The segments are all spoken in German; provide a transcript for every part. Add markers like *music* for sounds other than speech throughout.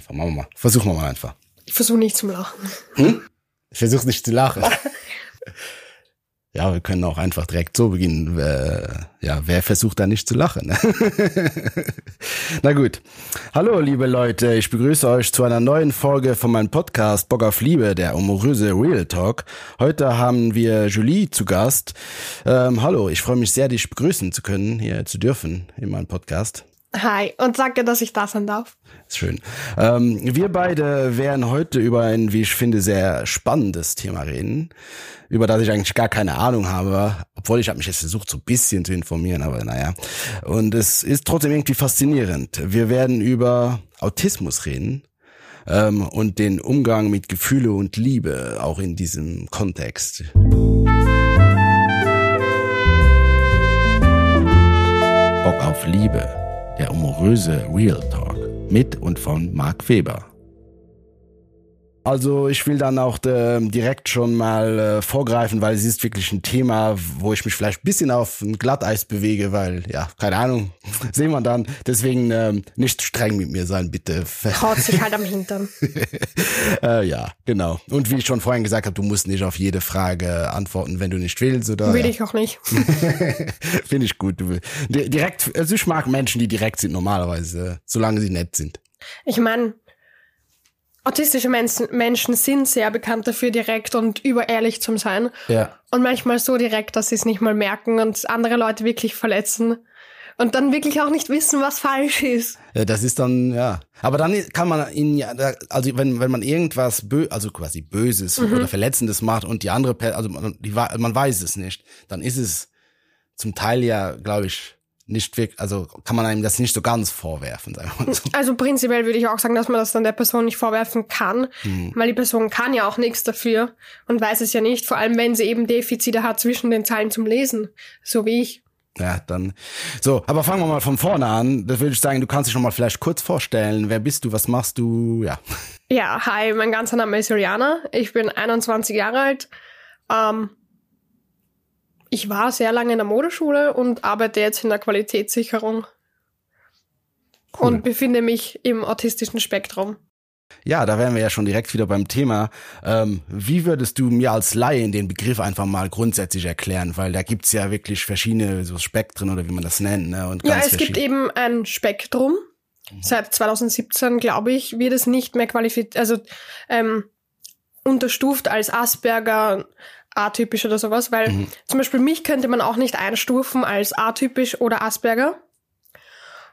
einfach. Machen wir mal. Versuchen wir mal einfach. Ich versuche nicht zum Lachen. Hm? Ich versuche nicht zu lachen. *laughs* Ja, wir können auch einfach direkt so beginnen. Ja, wer versucht da nicht zu lachen? *laughs* Na gut. Hallo, liebe Leute. Ich begrüße euch zu einer neuen Folge von meinem Podcast Bock auf Liebe, der humoröse Real Talk. Heute haben wir Julie zu Gast. Ähm, hallo, ich freue mich sehr, dich begrüßen zu können, hier zu dürfen in meinem Podcast. Hi, und danke, dass ich da sein darf. Schön. Ähm, wir beide werden heute über ein, wie ich finde, sehr spannendes Thema reden, über das ich eigentlich gar keine Ahnung habe, obwohl ich habe mich jetzt versucht, so ein bisschen zu informieren, aber naja. Und es ist trotzdem irgendwie faszinierend. Wir werden über Autismus reden ähm, und den Umgang mit Gefühle und Liebe, auch in diesem Kontext. Bock auf Liebe der humoröse Real Talk mit und von Marc Weber. Also ich will dann auch äh, direkt schon mal äh, vorgreifen, weil es ist wirklich ein Thema, wo ich mich vielleicht ein bisschen auf ein Glatteis bewege, weil, ja, keine Ahnung, *laughs* sehen wir dann. Deswegen äh, nicht streng mit mir sein, bitte. *laughs* Haut sich halt am Hintern. *laughs* äh, ja, genau. Und wie ich schon vorhin gesagt habe, du musst nicht auf jede Frage antworten, wenn du nicht willst, oder? Will ja. ich auch nicht. Finde ich gut. Du, direkt, also ich mag Menschen, die direkt sind normalerweise, solange sie nett sind. Ich meine, autistische Menschen, Menschen sind sehr bekannt dafür, direkt und überehrlich zu sein. Ja. Und manchmal so direkt, dass sie es nicht mal merken und andere Leute wirklich verletzen. Und dann wirklich auch nicht wissen, was falsch ist. Ja, das ist dann, ja. Aber dann kann man ihn ja, also wenn, wenn man irgendwas, bö also quasi Böses mhm. oder Verletzendes macht und die andere, also man, die, man weiß es nicht, dann ist es zum Teil ja, glaube ich, nicht wirklich, also kann man einem das nicht so ganz vorwerfen. Sagen wir so. Also prinzipiell würde ich auch sagen, dass man das dann der Person nicht vorwerfen kann, hm. weil die Person kann ja auch nichts dafür und weiß es ja nicht, vor allem wenn sie eben Defizite hat zwischen den Zeilen zum Lesen, so wie ich. Ja, dann. So, aber fangen wir mal von vorne an. Das würde ich sagen, du kannst dich schon mal vielleicht kurz vorstellen. Wer bist du? Was machst du? Ja. Ja, hi, mein ganzer Name ist Juliana. Ich bin 21 Jahre alt. Ähm, ich war sehr lange in der Modeschule und arbeite jetzt in der Qualitätssicherung. Cool. Und befinde mich im autistischen Spektrum. Ja, da wären wir ja schon direkt wieder beim Thema. Ähm, wie würdest du mir als Laie den Begriff einfach mal grundsätzlich erklären? Weil da gibt's ja wirklich verschiedene so Spektren oder wie man das nennt. Ne? Und ja, es gibt eben ein Spektrum. Mhm. Seit 2017, glaube ich, wird es nicht mehr qualifiziert, also ähm, unterstuft als Asperger, atypisch oder sowas, weil mhm. zum Beispiel mich könnte man auch nicht einstufen als atypisch oder Asperger.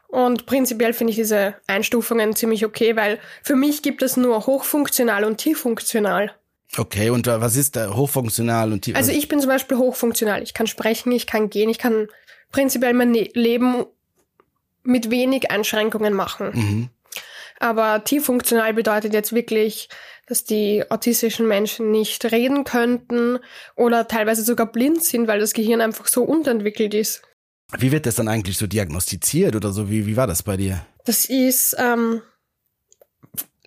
Und prinzipiell finde ich diese Einstufungen ziemlich okay, weil für mich gibt es nur hochfunktional und tieffunktional. Okay, und was ist da hochfunktional und tief? Also ich bin zum Beispiel hochfunktional. Ich kann sprechen, ich kann gehen, ich kann prinzipiell mein ne-, Leben mit wenig Einschränkungen machen. Mhm. Aber tieffunktional bedeutet jetzt wirklich, dass die autistischen Menschen nicht reden könnten oder teilweise sogar blind sind, weil das Gehirn einfach so unterentwickelt ist. Wie wird das dann eigentlich so diagnostiziert oder so? Wie, wie war das bei dir? Das ist ähm,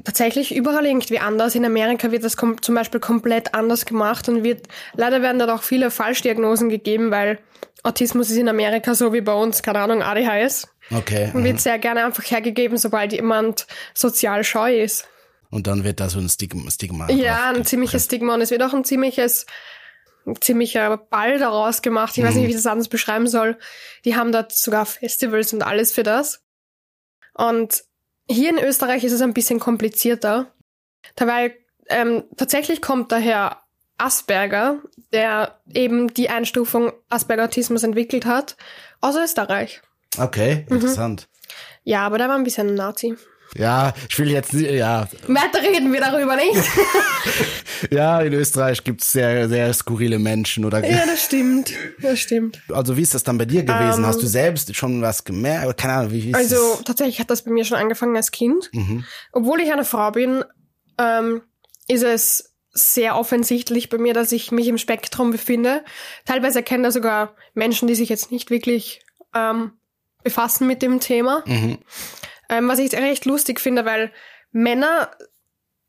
tatsächlich überall irgendwie anders. In Amerika wird das zum Beispiel komplett anders gemacht und wird leider werden dort auch viele Falschdiagnosen gegeben, weil Autismus ist in Amerika so wie bei uns, keine Ahnung, ADHS. Okay. Und wird sehr gerne einfach hergegeben, sobald jemand sozial scheu ist. Und dann wird da so ein Stigma. Stigma ja, ein ziemliches Stigma. Und es wird auch ein ziemliches, ein ziemlicher Ball daraus gemacht. Ich mhm. weiß nicht, wie ich das anders beschreiben soll. Die haben dort sogar Festivals und alles für das. Und hier in Österreich ist es ein bisschen komplizierter. Dabei ähm, tatsächlich kommt daher Asperger, der eben die Einstufung Asperger-Autismus entwickelt hat, aus Österreich. Okay, mhm. interessant. Mhm. Ja, aber der war ein bisschen ein Nazi. Ja, ich will jetzt, ja. Weiter reden wir darüber nicht. *laughs* ja, in Österreich gibt's sehr, sehr skurrile Menschen, oder? Ja, das stimmt. Das stimmt. Also, wie ist das dann bei dir gewesen? Um, Hast du ähm, selbst schon was gemerkt? Keine Ahnung, wie ist Also, das? tatsächlich hat das bei mir schon angefangen als Kind. Mhm. Obwohl ich eine Frau bin, ähm, ist es sehr offensichtlich bei mir, dass ich mich im Spektrum befinde. Teilweise erkennen da sogar Menschen, die sich jetzt nicht wirklich ähm, befassen mit dem Thema. Mhm. Ähm, was ich recht lustig finde, weil Männer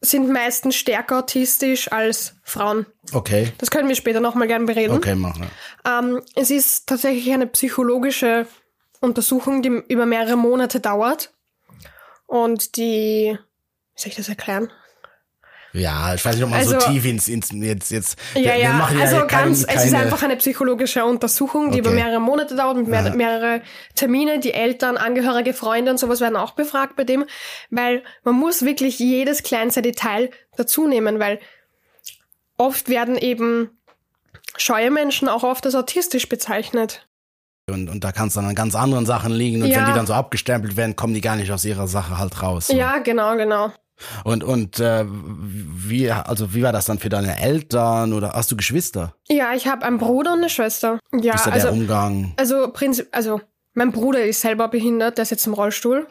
sind meistens stärker autistisch als Frauen. Okay. Das können wir später nochmal gerne bereden. Okay, machen. Ähm, es ist tatsächlich eine psychologische Untersuchung, die über mehrere Monate dauert. Und die soll ich das erklären? Ja, ich weiß nicht, ob man Also- so tief ins, ins jetzt, jetzt, Ja, wir, ja, ja also kein, ganz, keine, es ist einfach eine psychologische Untersuchung, die über Okay. mehrere Monate dauert, mit mehr, Ja. mehrere Termine, die Eltern, Angehörige, Freunde und sowas werden auch befragt bei dem, weil man muss wirklich jedes kleinste Detail dazu nehmen, weil oft werden eben scheue Menschen auch oft als autistisch bezeichnet. und, und da kann es dann an ganz anderen Sachen liegen und Ja. wenn die dann so abgestempelt werden, kommen die gar nicht aus ihrer Sache halt raus. so. Ja, genau, genau. Und, und äh, wie, also wie war das dann für deine Eltern oder hast du Geschwister? Ja, ich habe einen Bruder und eine Schwester. Ja, Wie ist da also der Umgang? Also, Prinzip, also mein Bruder ist selber behindert, der sitzt im Rollstuhl.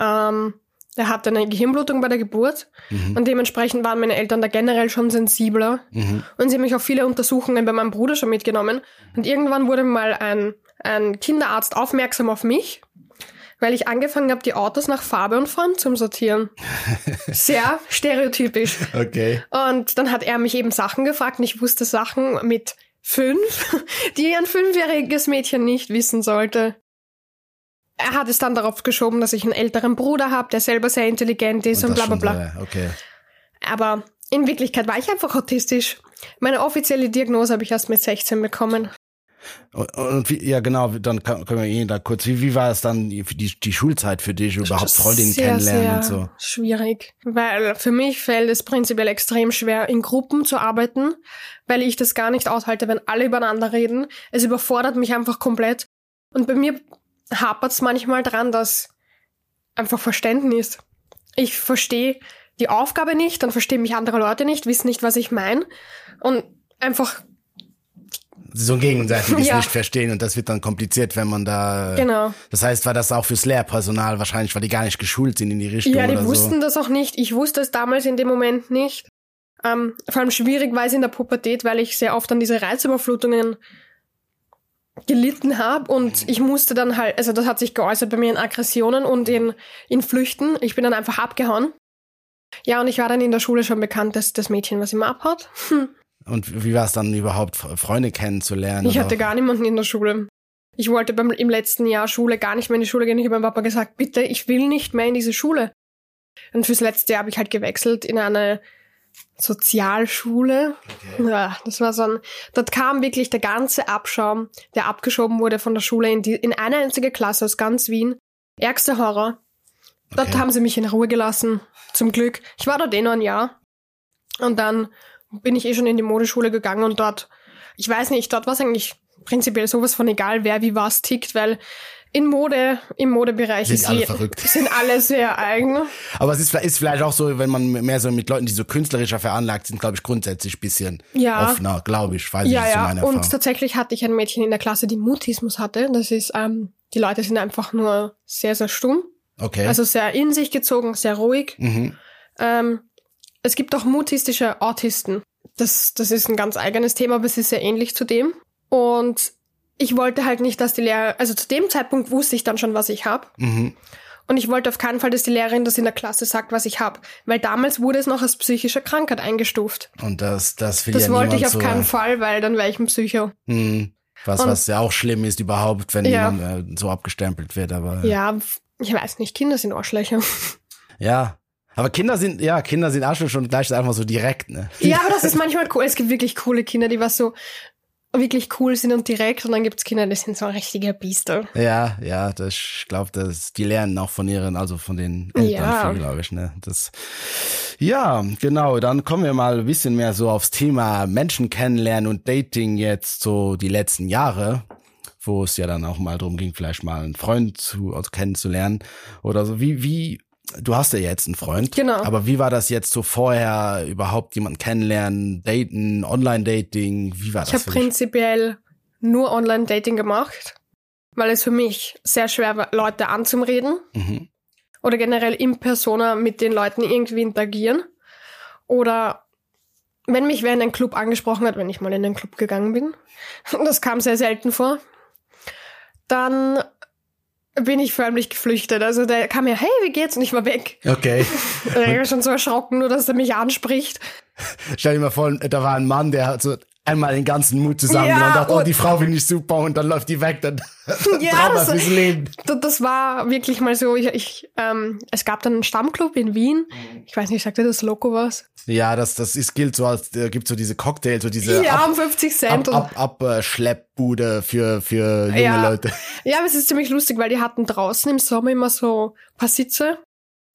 Ähm, er hatte eine Gehirnblutung bei der Geburt Mhm. und dementsprechend waren meine Eltern da generell schon sensibler. Mhm. Und sie haben mich auf viele Untersuchungen bei meinem Bruder schon mitgenommen. Und irgendwann wurde mal ein, ein Kinderarzt aufmerksam auf mich, weil ich angefangen habe, die Autos nach Farbe und Form zu sortieren. *laughs* Sehr stereotypisch. Okay. Und dann hat er mich eben Sachen gefragt und ich wusste Sachen mit fünf, *laughs* die ein fünfjähriges Mädchen nicht wissen sollte. Er hat es dann darauf geschoben, dass ich einen älteren Bruder habe, der selber sehr intelligent ist und, das bla bla bla. okay. Aber in Wirklichkeit war ich einfach autistisch. Meine offizielle Diagnose habe ich erst mit 16 bekommen. Und, und wie, ja genau, dann kann- können wir eh da kurz, wie, wie war es dann die, die, Schulzeit für dich, überhaupt Freundinnen kennenlernen sehr und so? schwierig, weil für mich fällt es prinzipiell extrem schwer, in Gruppen zu arbeiten, weil ich das gar nicht aushalte, wenn alle übereinander reden. Es überfordert mich einfach komplett. Und bei mir hapert es manchmal dran, dass einfach Verständnis. Ich verstehe die Aufgabe nicht, dann verstehen mich andere Leute nicht, wissen nicht, was ich meine. Und einfach, So ein gegenseitiges *laughs* Ja. nicht verstehen und das wird dann kompliziert, wenn man da. genau. Das heißt, war das auch fürs Lehrpersonal wahrscheinlich, weil die gar nicht geschult sind in die Richtung Ja, die oder wussten so. das auch nicht. Ich wusste es damals in dem Moment nicht. Ähm, vor allem schwierig war es in der Pubertät, weil ich sehr oft an diese Reizüberflutungen gelitten habe und ich musste dann halt, also das hat sich geäußert bei mir in Aggressionen und in, in Flüchten. Ich bin dann einfach abgehauen. Ja, und ich war dann in der Schule schon bekannt, dass das Mädchen, was immer abhaut. *laughs* Und wie war es dann überhaupt, Freunde kennenzulernen? Ich hatte gar niemanden in der Schule. Ich wollte beim, im letzten Jahr Schule gar nicht mehr in die Schule gehen. Ich habe meinem Papa gesagt, bitte, ich will nicht mehr in diese Schule. Und fürs letzte Jahr habe ich halt gewechselt in eine Sozialschule. Ja, das war so ein, dort kam wirklich der ganze Abschaum, der abgeschoben wurde von der Schule in, die, in eine einzige Klasse aus ganz Wien. Ärgster Horror. Dort Okay. haben sie mich in Ruhe gelassen. Zum Glück. Ich war dort eh nur ein Jahr. Und dann bin ich eh schon in die Modeschule gegangen und dort, ich weiß nicht, dort war es eigentlich prinzipiell sowas von egal, wer wie was tickt, weil in Mode, im Modebereich Sind ist alle je- verrückt. *laughs* sind alle sehr eigen. Aber es ist, vielleicht- ist vielleicht auch so, wenn man mehr so mit Leuten, die so künstlerischer veranlagt sind, glaube ich, grundsätzlich ein bisschen Ja. offener, glaube ich, weiß ich, Ja, das ist so ja. meine Und tatsächlich hatte ich ein Mädchen in der Klasse, die Mutismus hatte. Das ist, ähm, die Leute sind einfach nur sehr, sehr stumm. Okay. Also sehr in sich gezogen, sehr ruhig. mhm. Ähm, es gibt auch mutistische Autisten. Das, das ist ein ganz eigenes Thema, aber es ist sehr ähnlich zu dem. Und ich wollte halt nicht, dass die Lehrer, also zu dem Zeitpunkt wusste ich dann schon, was ich habe. Mhm. Und ich wollte auf keinen Fall, dass die Lehrerin das in der Klasse sagt, was ich habe. Weil damals wurde es noch als psychische Krankheit eingestuft. Und das, das will Das ja wollte ich auf so, keinen Fall, weil dann wäre ich ein Psycho. Mhm. Was, Und- was ja auch schlimm ist überhaupt, wenn Ja. jemand äh, so abgestempelt wird, aber Ja, ich weiß nicht, Kinder sind Arschlöcher. ja. Aber Kinder sind, ja, Kinder sind Arschloch schon gleich einfach so direkt, ne? Ja, aber das ist manchmal cool. Es gibt wirklich coole Kinder, die was so wirklich cool sind und direkt. Und dann gibt's Kinder, die sind so richtige Biester. Ja, ja, das, ich glaube, das, die lernen auch von ihren, also von den Eltern Ja. glaube ich, ne? Das, ja, genau, dann kommen wir mal ein bisschen mehr so aufs Thema Menschen kennenlernen und Dating jetzt so die letzten Jahre, wo es ja dann auch mal drum ging, vielleicht mal einen Freund zu, also kennenzulernen oder so. Wie, wie, du hast ja jetzt einen Freund. Genau. Aber wie war das jetzt so vorher, überhaupt jemanden kennenlernen, daten, Online-Dating, wie war Ich das habe für dich? prinzipiell nur Online-Dating gemacht, weil es für mich sehr schwer war, Leute anzureden Mhm. oder generell in Persona mit den Leuten irgendwie interagieren. Oder wenn mich wer in einen Club angesprochen hat, wenn ich mal in einen Club gegangen bin, *laughs* das kam sehr selten vor, dann bin ich förmlich geflüchtet. Also der kam mir, hey, wie geht's? Und ich war weg. Okay. *laughs* Ich war schon so erschrocken, nur dass er mich anspricht. Stell dir mal vor, da war ein Mann, der hat so einmal den ganzen Mut zusammen Ja, und dachte, oh, die Frau finde ich super und dann läuft die weg, dann *laughs* Ja, Trauma das- fürs Leben. Das, war wirklich mal so, ich, ich ähm, es gab dann einen Stammclub in Wien. Ich weiß nicht, sagte das Loco was? Ja, das, das ist, gilt so als, äh, gibt so diese Cocktails, so diese ja, Ab- um 50 Cent. ab, ab, ab, Schleppbude für, für junge Ja. Leute. ja, aber es ist ziemlich lustig, weil die hatten draußen im Sommer immer so ein paar Sitze.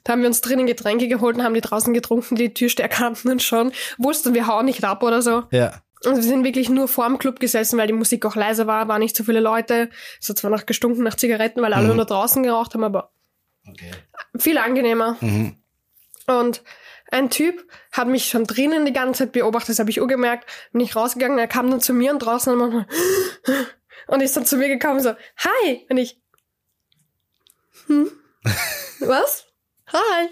Da haben wir uns drinnen Getränke geholt und haben die draußen getrunken, die Türsteher kannten uns schon, wussten, wir hauen nicht ab oder so. Ja. Und wir sind wirklich nur vorm Club gesessen, weil die Musik auch leise war, waren nicht so viele Leute. Es hat zwar noch gestunken nach Zigaretten, weil alle Mhm. nur draußen geraucht haben, aber Okay. viel angenehmer. Mhm. Und ein Typ hat mich schon drinnen die ganze Zeit beobachtet, das habe ich auch gemerkt. Bin ich rausgegangen, er kam dann zu mir und draußen und *laughs* und ist dann zu mir gekommen und so, hi! Und ich, hm? *laughs* Was? Hi!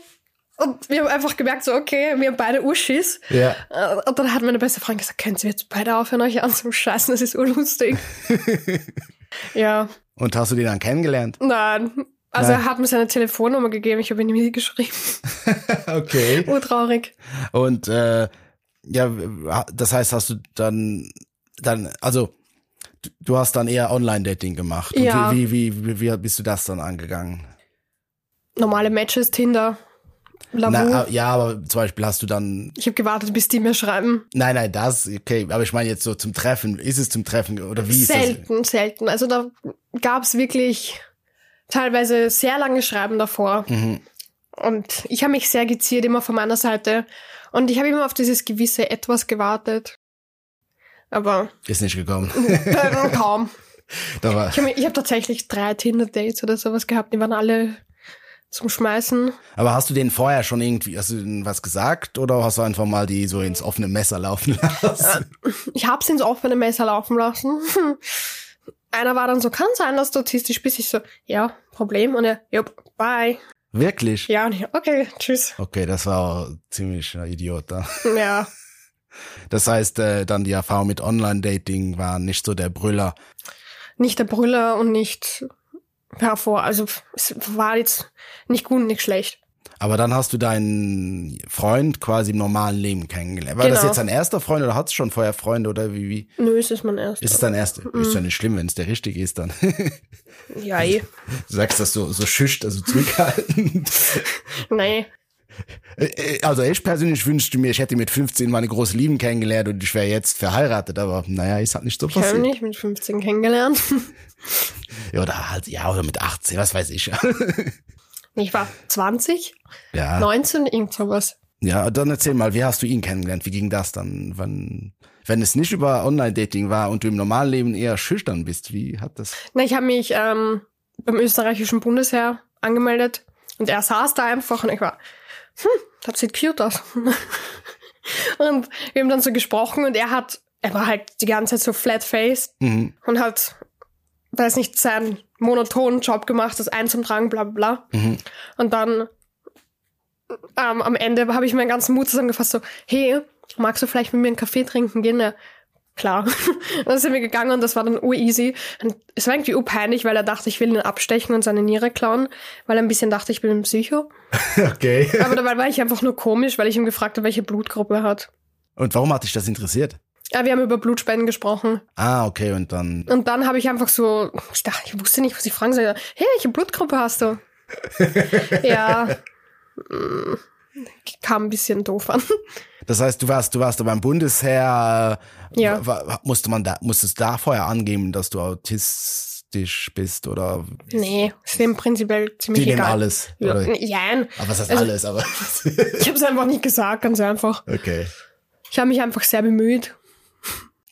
Und wir haben einfach gemerkt, so, okay, wir haben beide Uschis. Ja. Äh, Und dann hat meine beste Freundin gesagt, können Sie jetzt beide aufhören, euch anzuscheißen, das ist urlustig. *laughs* ja, Und hast du die dann kennengelernt? nein. Also Nein. er hat mir seine Telefonnummer gegeben, ich habe ihn nie geschrieben. *laughs* okay. Urtraurig. Und äh, ja, das heißt, hast du dann, dann, also du- hast dann eher Online-Dating gemacht. Und Ja. Wie, wie, wie, wie bist du das dann angegangen? Normale Matches, Tinder. Na, äh, ja, aber zum Beispiel hast du dann, ich habe gewartet, bis die mir schreiben. nein, nein, das, okay, aber ich meine jetzt so zum Treffen, ist es zum Treffen oder wie ist das? selten, selten. Also da gab's wirklich teilweise sehr lange Schreiben davor. Mhm. Und ich habe mich sehr geziert immer von meiner Seite. Und ich habe immer auf dieses gewisse Etwas gewartet. Aber Ist nicht gekommen. *laughs* *laughs* kaum. da war, Ich habe hab tatsächlich drei Tinder-Dates oder sowas gehabt. Die waren alle zum Schmeißen. aber hast du denen vorher schon irgendwie, hast du denen was gesagt oder hast du einfach mal die so ins offene Messer laufen *laughs* lassen? Ich habe sie ins offene Messer laufen lassen. *laughs* Einer war dann so, kann sein, dass du autistisch bist. Ich so, ja, Problem. Und er, jupp, bye. Wirklich? Ja, und ich, okay, tschüss. Okay, das war ziemlich ein Idiot da. *laughs* Ja, Das heißt, äh, dann die Erfahrung mit Online-Dating war nicht so der Brüller. nicht der Brüller und nicht hervor. Also es war jetzt nicht gut nicht schlecht. Aber dann hast du deinen Freund quasi im normalen Leben kennengelernt. War das Genau. jetzt dein erster Freund oder hattest du schon vorher Freunde oder wie? wie? Nö, es ist mein erster. Ist es dein erster? Ist ja nicht schlimm, wenn es der richtige ist dann. Ja, *laughs* eh. Du sagst das so, so schücht, also zurückhaltend. Nee. Äh, äh, Also ich persönlich wünschte mir, ich hätte mit 15 meine große Lieben kennengelernt und ich wäre jetzt verheiratet, aber naja, ist halt nicht so Ich habe passiert. nicht mit 15 kennengelernt. *laughs* Ja, oder halt, ja, oder mit 18, was weiß ich. *laughs* Ich war 20, ja. 19, irgend sowas. Ja, dann erzähl mal, wie hast du ihn kennengelernt? Wie ging das dann? Wann, wenn es nicht über Online-Dating war und du im normalen Leben eher schüchtern bist, wie hat das? Na, ich habe mich ähm, beim österreichischen Bundesheer angemeldet und er saß da einfach und ich war, hm, das sieht cute aus. *laughs* und wir haben dann so gesprochen und er hat, er war halt die ganze Zeit so flat-faced Mhm. und hat, weiß nicht, seinen monotonen Job gemacht, das Eins zum Tragen, bla bla bla. Mhm. Und dann ähm, am Ende habe ich meinen ganzen Mut zusammengefasst, so, hey, magst du vielleicht mit mir einen Kaffee trinken gehen? Klar. *laughs* Und dann sind wir gegangen und das war dann ureasy. Und es war irgendwie peinlich, weil er dachte, ich will ihn abstechen und seine Niere klauen, weil er ein bisschen dachte, ich bin ein Psycho. *laughs* Okay. Aber dabei war ich einfach nur komisch, weil ich ihm gefragt habe, welche Blutgruppe er hat. Und warum hat dich das interessiert? Ja, wir haben über Blutspenden gesprochen. Ah, okay, und dann. Und dann habe ich einfach so, ich dachte, ich wusste nicht, was ich fragen soll. Hey, welche Blutgruppe hast du? *laughs* ja, kam ein bisschen doof an. Das heißt, du warst, du warst beim Bundesheer. äh, Ja. Musste man da, musstest da vorher angeben, dass du autistisch bist oder Nee, ist dem prinzipiell ziemlich die nehmen egal. alles? Ja, Oder? nein, Aber was heißt Also- alles? Aber *laughs* ich habe es einfach nicht gesagt, ganz einfach. okay. Ich habe mich einfach sehr bemüht.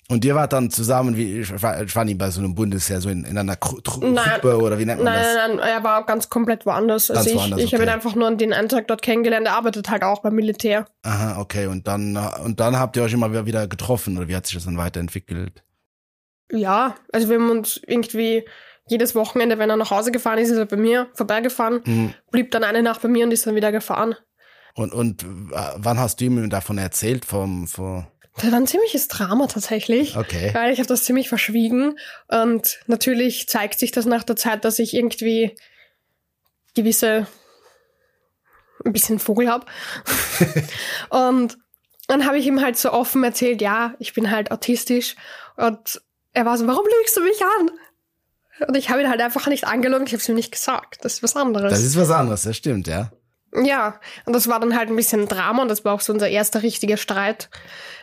Und ihr wart dann zusammen, wie ich war, ich war nie bei so einem Bundesheer, so in, in einer Nein. Gruppe oder wie nennt man Nein, das? nein, nein, er war ganz komplett woanders. Ganz also ich, woanders, ich habe ihn okay. einfach nur an den einen Tag dort kennengelernt. Er arbeitet halt auch beim Militär. Aha, okay. Und dann, und dann habt ihr euch immer wieder getroffen oder wie hat sich das dann weiterentwickelt? Ja, also wir haben uns irgendwie jedes Wochenende, wenn er nach Hause gefahren ist, ist er bei mir vorbeigefahren, Mhm. blieb dann eine Nacht bei mir und ist dann wieder gefahren. Und, und äh, wann hast du ihm davon erzählt? Vom, vom Das war ein ziemliches Drama tatsächlich. Okay. Weil ich habe das ziemlich verschwiegen. Und natürlich zeigt sich das nach der Zeit, dass ich irgendwie gewisse ein bisschen Vogel hab. *laughs* und dann habe ich ihm halt so offen erzählt, ja, ich bin halt autistisch. Und er war so, warum lügst du mich an? Und ich habe ihn halt einfach nicht angelogen, ich habe es ihm nicht gesagt. Das ist was anderes. Das ist was anderes, das stimmt, ja. Ja, und das war dann halt ein bisschen Drama und das war auch so unser erster richtiger Streit.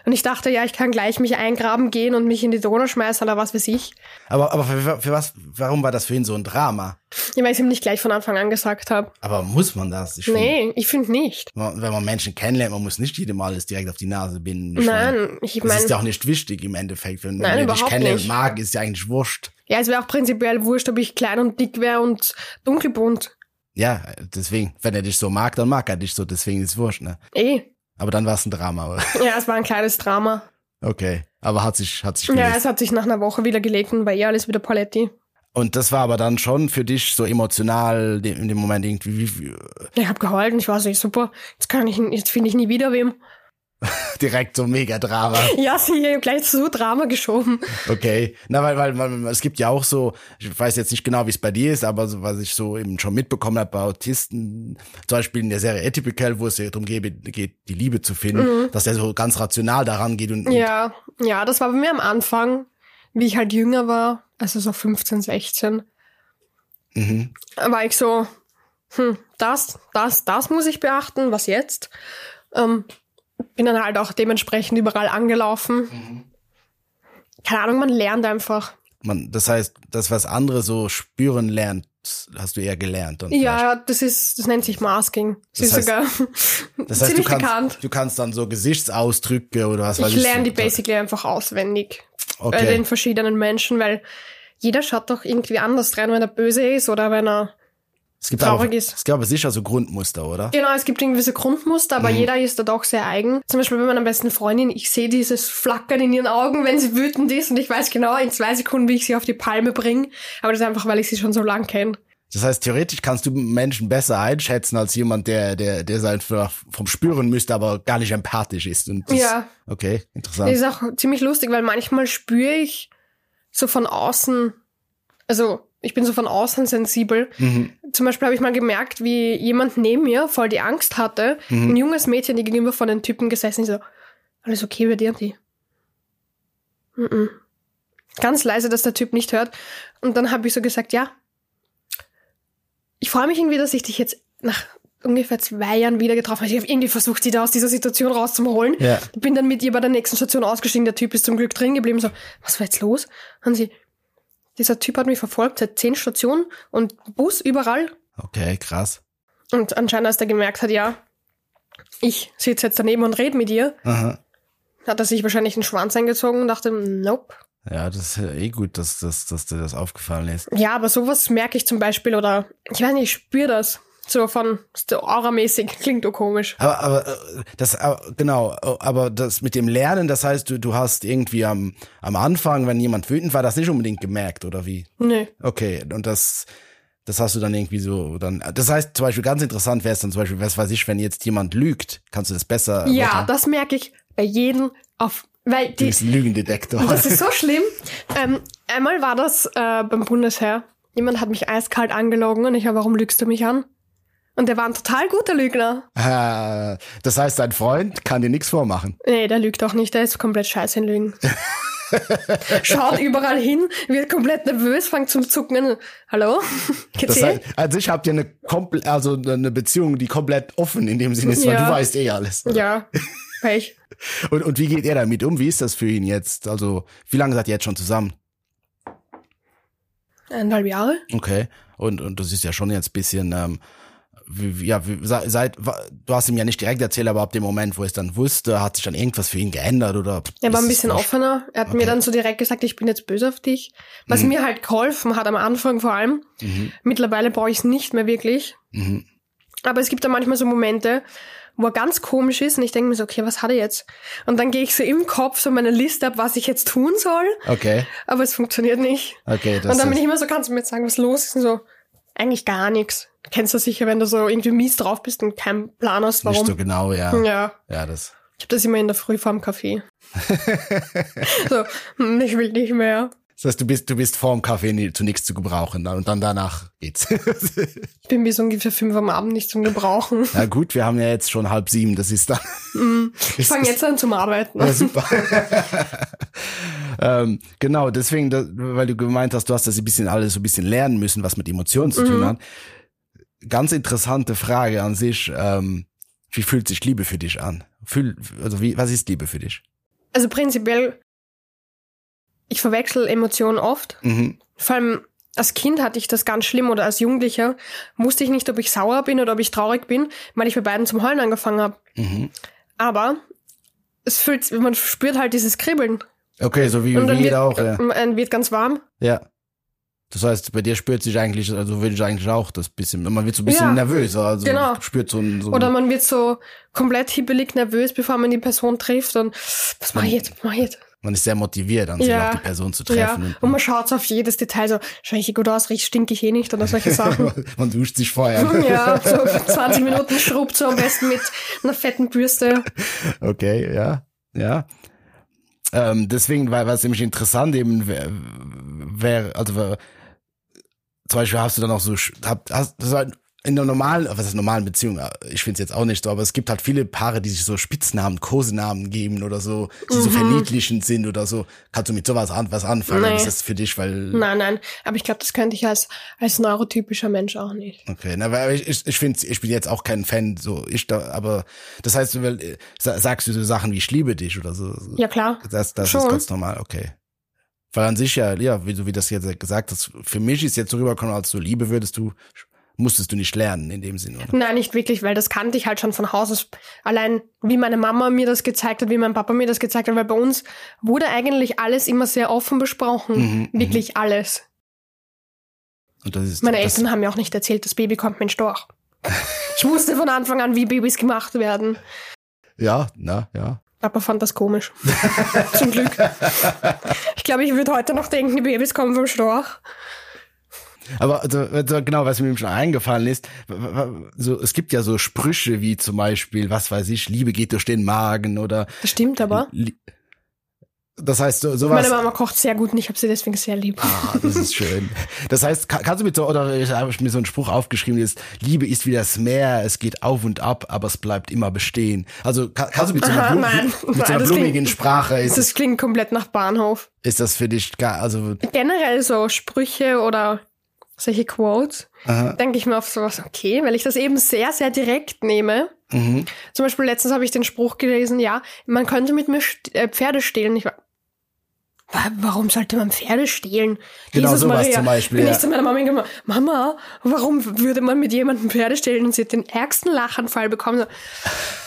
Und ich dachte, ja, ich kann gleich mich eingraben gehen und mich in die Donau schmeißen oder was weiß ich. Aber, aber für, für was, warum war das für ihn so ein Drama? Ja, weil ich es ihm nicht gleich von Anfang an gesagt habe. Aber muss man das? Ich nee, find, ich finde nicht. Wenn man Menschen kennenlernt, man muss nicht jedem Mal alles direkt auf die Nase binden. Ich Nein, ich meine. Das ist ja auch nicht wichtig im Endeffekt. Wenn Nein, man dich kennenlernt mag, ist ja eigentlich wurscht. Ja, es wäre auch prinzipiell wurscht, ob ich klein und dick wäre und dunkelbunt. Ja, deswegen, wenn er dich so mag, dann mag er dich so, deswegen ist es wurscht, ne? Eh. Aber dann war es ein Drama, oder? *laughs* Ja, es war ein kleines Drama. Okay, aber hat sich, hat sich gelegt. Ja, es hat sich nach einer Woche wieder gelegt und bei ihr alles wieder Paletti. Und das war aber dann schon für dich so emotional in dem Moment irgendwie. Wie, wie ich habe geheult und ich war so super. Jetzt kann ich, jetzt finde ich nie wieder wem. *laughs* Direkt so mega Drama. Ja, sie gleich so Drama geschoben. Okay. Na, weil, weil, weil es gibt ja auch so, ich weiß jetzt nicht genau, wie es bei dir ist, aber so, was ich so eben schon mitbekommen habe bei Autisten, zum Beispiel in der Serie Atypical, wo es ja darum geht, geht, die Liebe zu finden, mhm. dass der so ganz rational daran geht und, und. Ja, ja, das war bei mir am Anfang, wie ich halt jünger war, also so 15, 16. Mhm. War ich so, hm, das, das, das muss ich beachten, was jetzt? Ähm, bin dann halt auch dementsprechend überall angelaufen. Mhm. Keine Ahnung, man lernt einfach. Man, das heißt, das, was andere so spüren lernt, hast du eher gelernt. Und ja, das ist, das nennt sich Masking. Das, das ist heißt, sogar *laughs* das heißt, ziemlich du kannst, bekannt. Du kannst dann so Gesichtsausdrücke oder was weiß ich. Ich lerne so, die basically einfach auswendig. Okay. Bei den verschiedenen Menschen, weil jeder schaut doch irgendwie anders rein, wenn er böse ist oder wenn er es gibt traurig aber, ist. Es gibt aber sicher so Grundmuster, oder? Genau, es gibt irgendwie so Grundmuster, aber mhm. jeder ist da doch sehr eigen. Zum Beispiel bei meiner besten Freundin, ich sehe dieses Flackern in ihren Augen, wenn sie wütend ist und ich weiß genau in zwei Sekunden, wie ich sie auf die Palme bringe. Aber das ist einfach, weil ich sie schon so lang kenne. Das heißt, theoretisch kannst du Menschen besser einschätzen als jemand, der, der, der sein vom Spüren müsste, aber gar nicht empathisch ist. Und das, ja. Okay, interessant. Das ist auch ziemlich lustig, weil manchmal spüre ich so von außen, also ich bin so von außen sensibel. Mhm. Zum Beispiel habe ich mal gemerkt, wie jemand neben mir voll die Angst hatte. Mhm. Ein junges Mädchen, die gegenüber von den Typen gesessen ist, so, alles okay bei dir und die? Mhm. Ganz leise, dass der Typ nicht hört. Und dann habe ich so gesagt, ja, ich freue mich irgendwie, dass ich dich jetzt nach ungefähr zwei Jahren wieder getroffen habe. Ich habe irgendwie versucht, sie da aus dieser Situation rauszuholen. Ja. Bin dann mit ihr bei der nächsten Station ausgestiegen. Der Typ ist zum Glück drin geblieben. So, was war jetzt los? Und sie, dieser Typ hat mich verfolgt seit zehn Stationen und Bus überall. Okay, krass. Und anscheinend, als er gemerkt hat, ja, ich sitze jetzt daneben und rede mit dir, Aha. hat er sich wahrscheinlich einen Schwanz eingezogen und dachte, nope. Ja, das ist eh gut, dass, dass, dass dir das aufgefallen ist. Ja, aber sowas merke ich zum Beispiel oder ich weiß nicht, ich spüre das. So von so auramäßig *laughs* klingt doch komisch. Aber, aber äh, das genau, aber das mit dem Lernen, das heißt, du, du hast irgendwie am, am Anfang, wenn jemand wütend war, das nicht unbedingt gemerkt, oder wie? Nee. Okay, und das, das hast du dann irgendwie so dann. Das heißt, zum Beispiel ganz interessant wäre es dann zum Beispiel, was weiß ich, wenn jetzt jemand lügt, kannst du das besser. Ja, machen? das merke ich bei jedem auf weil die, du bist ein Lügendetektor. Das ist so *laughs* schlimm. Ähm, einmal war das äh, beim Bundesheer. Jemand hat mich eiskalt angelogen und ich habe, warum lügst du mich an? Und der war ein total guter Lügner. Äh, das heißt, dein Freund kann dir nichts vormachen. Nee, der lügt auch nicht, der ist komplett scheiße in Lügen. *laughs* Schaut überall hin, wird komplett nervös, fängt zum Zucken. Hallo? *laughs* Geht's das heißt, also ich habt ihr eine komplett, also eine Beziehung, die komplett offen in dem Sinne ist, ja. weil du weißt eh alles. Ja, Pech. *laughs* und, und wie geht er damit um? Wie ist das für ihn jetzt? Also, wie lange seid ihr jetzt schon zusammen? Eineinhalb Jahre. Okay. Und, und das ist ja schon jetzt bisschen, ähm, ja, seit, du hast ihm ja nicht direkt erzählt, aber ab dem Moment, wo er es dann wusste, hat sich dann irgendwas für ihn geändert oder? Er war ein bisschen offener. Er hat okay. mir dann so direkt gesagt, ich bin jetzt böse auf dich. Was mhm. mir halt geholfen hat am Anfang vor allem. Mhm. Mittlerweile brauche ich es nicht mehr wirklich. Mhm. Aber es gibt da manchmal so Momente, wo er ganz komisch ist und ich denke mir so, okay, was hat er jetzt? Und dann gehe ich so im Kopf so meine Liste ab, was ich jetzt tun soll. Okay. Aber es funktioniert nicht. Okay. Das und dann bin ich immer so, kannst du mir jetzt sagen, was los ist? Und so, eigentlich gar nichts. Kennst du sicher, wenn du so irgendwie mies drauf bist und keinen Plan hast, warum. Nicht so genau, ja. Ja. Ja, das. Ich habe das immer in der Früh vorm Kaffee. *laughs* so, hm, ich will nicht mehr. Das heißt, du bist, du bist vorm Kaffee zu nichts zu gebrauchen und dann danach geht's. *laughs* Ich bin bis ungefähr fünf am Abend nicht zum Gebrauchen. Na gut, wir haben ja jetzt schon halb sieben, das ist dann. Ich fange *laughs* jetzt an zum Arbeiten. Ja, super. *laughs* ähm, genau, deswegen, weil du gemeint hast, du hast das ein bisschen alles so ein bisschen lernen müssen, was mit Emotionen zu tun hat. Ganz interessante Frage an sich. Ähm, wie fühlt sich Liebe für dich an? Fühl, also wie, was ist Liebe für dich? Also prinzipiell, ich verwechsel Emotionen oft. Mhm. Vor allem als Kind hatte ich das ganz schlimm oder als Jugendlicher wusste ich nicht, ob ich sauer bin oder ob ich traurig bin, weil ich bei beiden zum Heulen angefangen habe. Mhm. Aber es fühlt, man spürt halt dieses Kribbeln. Okay, so wie, Und wie dann wird, jeder auch, ja. man wird ganz warm. ja. Das heißt, bei dir spürt sich eigentlich, also will ich eigentlich auch das bisschen, man wird so ein bisschen Ja, nervös, also genau. spürt so ein, so Oder man wird so komplett hibbelig nervös, bevor man die Person trifft und was mache ich jetzt, was mache ich jetzt? Man ist sehr motiviert, an sich Ja. auch die Person zu Ja, treffen. und man schaut auf jedes Detail, so, schau ich gut aus, riech stink ich eh nicht oder solche Sachen. *laughs* man duscht sich vorher. *laughs* ja, *laughs* so 20 Minuten schrubbt so am besten mit einer fetten Bürste. Okay, ja, ja. Ähm, deswegen war was nämlich interessant eben wäre, wär, also wär, zum Beispiel hast du dann auch so, hab, hast, das halt in einer normalen, was ist normalen Beziehung, ich finde es jetzt auch nicht so, aber es gibt halt viele Paare, die sich so Spitznamen, Kosenamen geben oder so, die so verniedlichend sind oder so. Kannst du mit sowas an, was anfangen? Mhm. Nee. Ist das für dich, weil Nein, nein, aber ich glaube, das könnte ich als, als neurotypischer Mensch auch nicht. Okay, na, weil ich, ich, ich finde, ich bin jetzt auch kein Fan, so ich da, aber das heißt, du will- äh, sa- sagst du so Sachen wie ich liebe dich oder so. Ja, klar. Das, das ist Schon. ganz normal, okay. Weil an sich ja, ja, wie du wie das jetzt gesagt hast, für mich ist jetzt so rübergekommen, als du Liebe würdest du, musstest du nicht lernen in dem Sinne, oder? Nein, nicht wirklich, weil das kannte ich halt schon von Haus aus. Allein wie meine Mama mir das gezeigt hat, wie mein Papa mir das gezeigt hat, weil bei uns wurde eigentlich alles immer sehr offen besprochen. Mhm, wirklich alles. Und das ist Meine das, Eltern haben mir auch nicht erzählt, das Baby kommt mit Storch. Ich wusste von Anfang an, wie Babys gemacht werden. Ja, na, ja. Papa fand das komisch. Zum Glück. *laughs* Ich glaube, ich würde heute noch denken, die Babys kommen vom Storch. Aber also, also genau, was mir schon eingefallen ist, so, es gibt ja so Sprüche wie zum Beispiel, was weiß ich, Liebe geht durch den Magen oder Das stimmt aber. Das heißt, so, sowas. Meine Mama kocht sehr gut und ich habe sie deswegen sehr lieb. Ah, das ist schön. Das heißt, kann, kannst du mit so, oder ich habe mir so einen Spruch aufgeschrieben, ist, Liebe ist wie das Meer, es geht auf und ab, aber es bleibt immer bestehen. Also kann, kannst du mit so einer, Aha, nein. mit so Nein, einer *laughs* das blumigen klingt- Sprache, ist, Das klingt komplett nach Bahnhof. ist das für dich gar, also, Generell so Sprüche oder solche Quotes, aha, denke ich mir auf sowas, okay, weil ich das eben sehr, sehr direkt nehme. mhm. Zum Beispiel letztens habe ich den Spruch gelesen, ja, man könnte mit mir st äh, Pferde stehlen. Ich war, "Wa- warum sollte man Pferde stehlen? Genau Jesus sowas Maria. zum Beispiel, Bin ja. ich zu meiner Mama gekommen, Mama, warum würde man mit jemandem Pferde stehlen? Und sie hat den ärgsten Lachanfall bekommen. *laughs*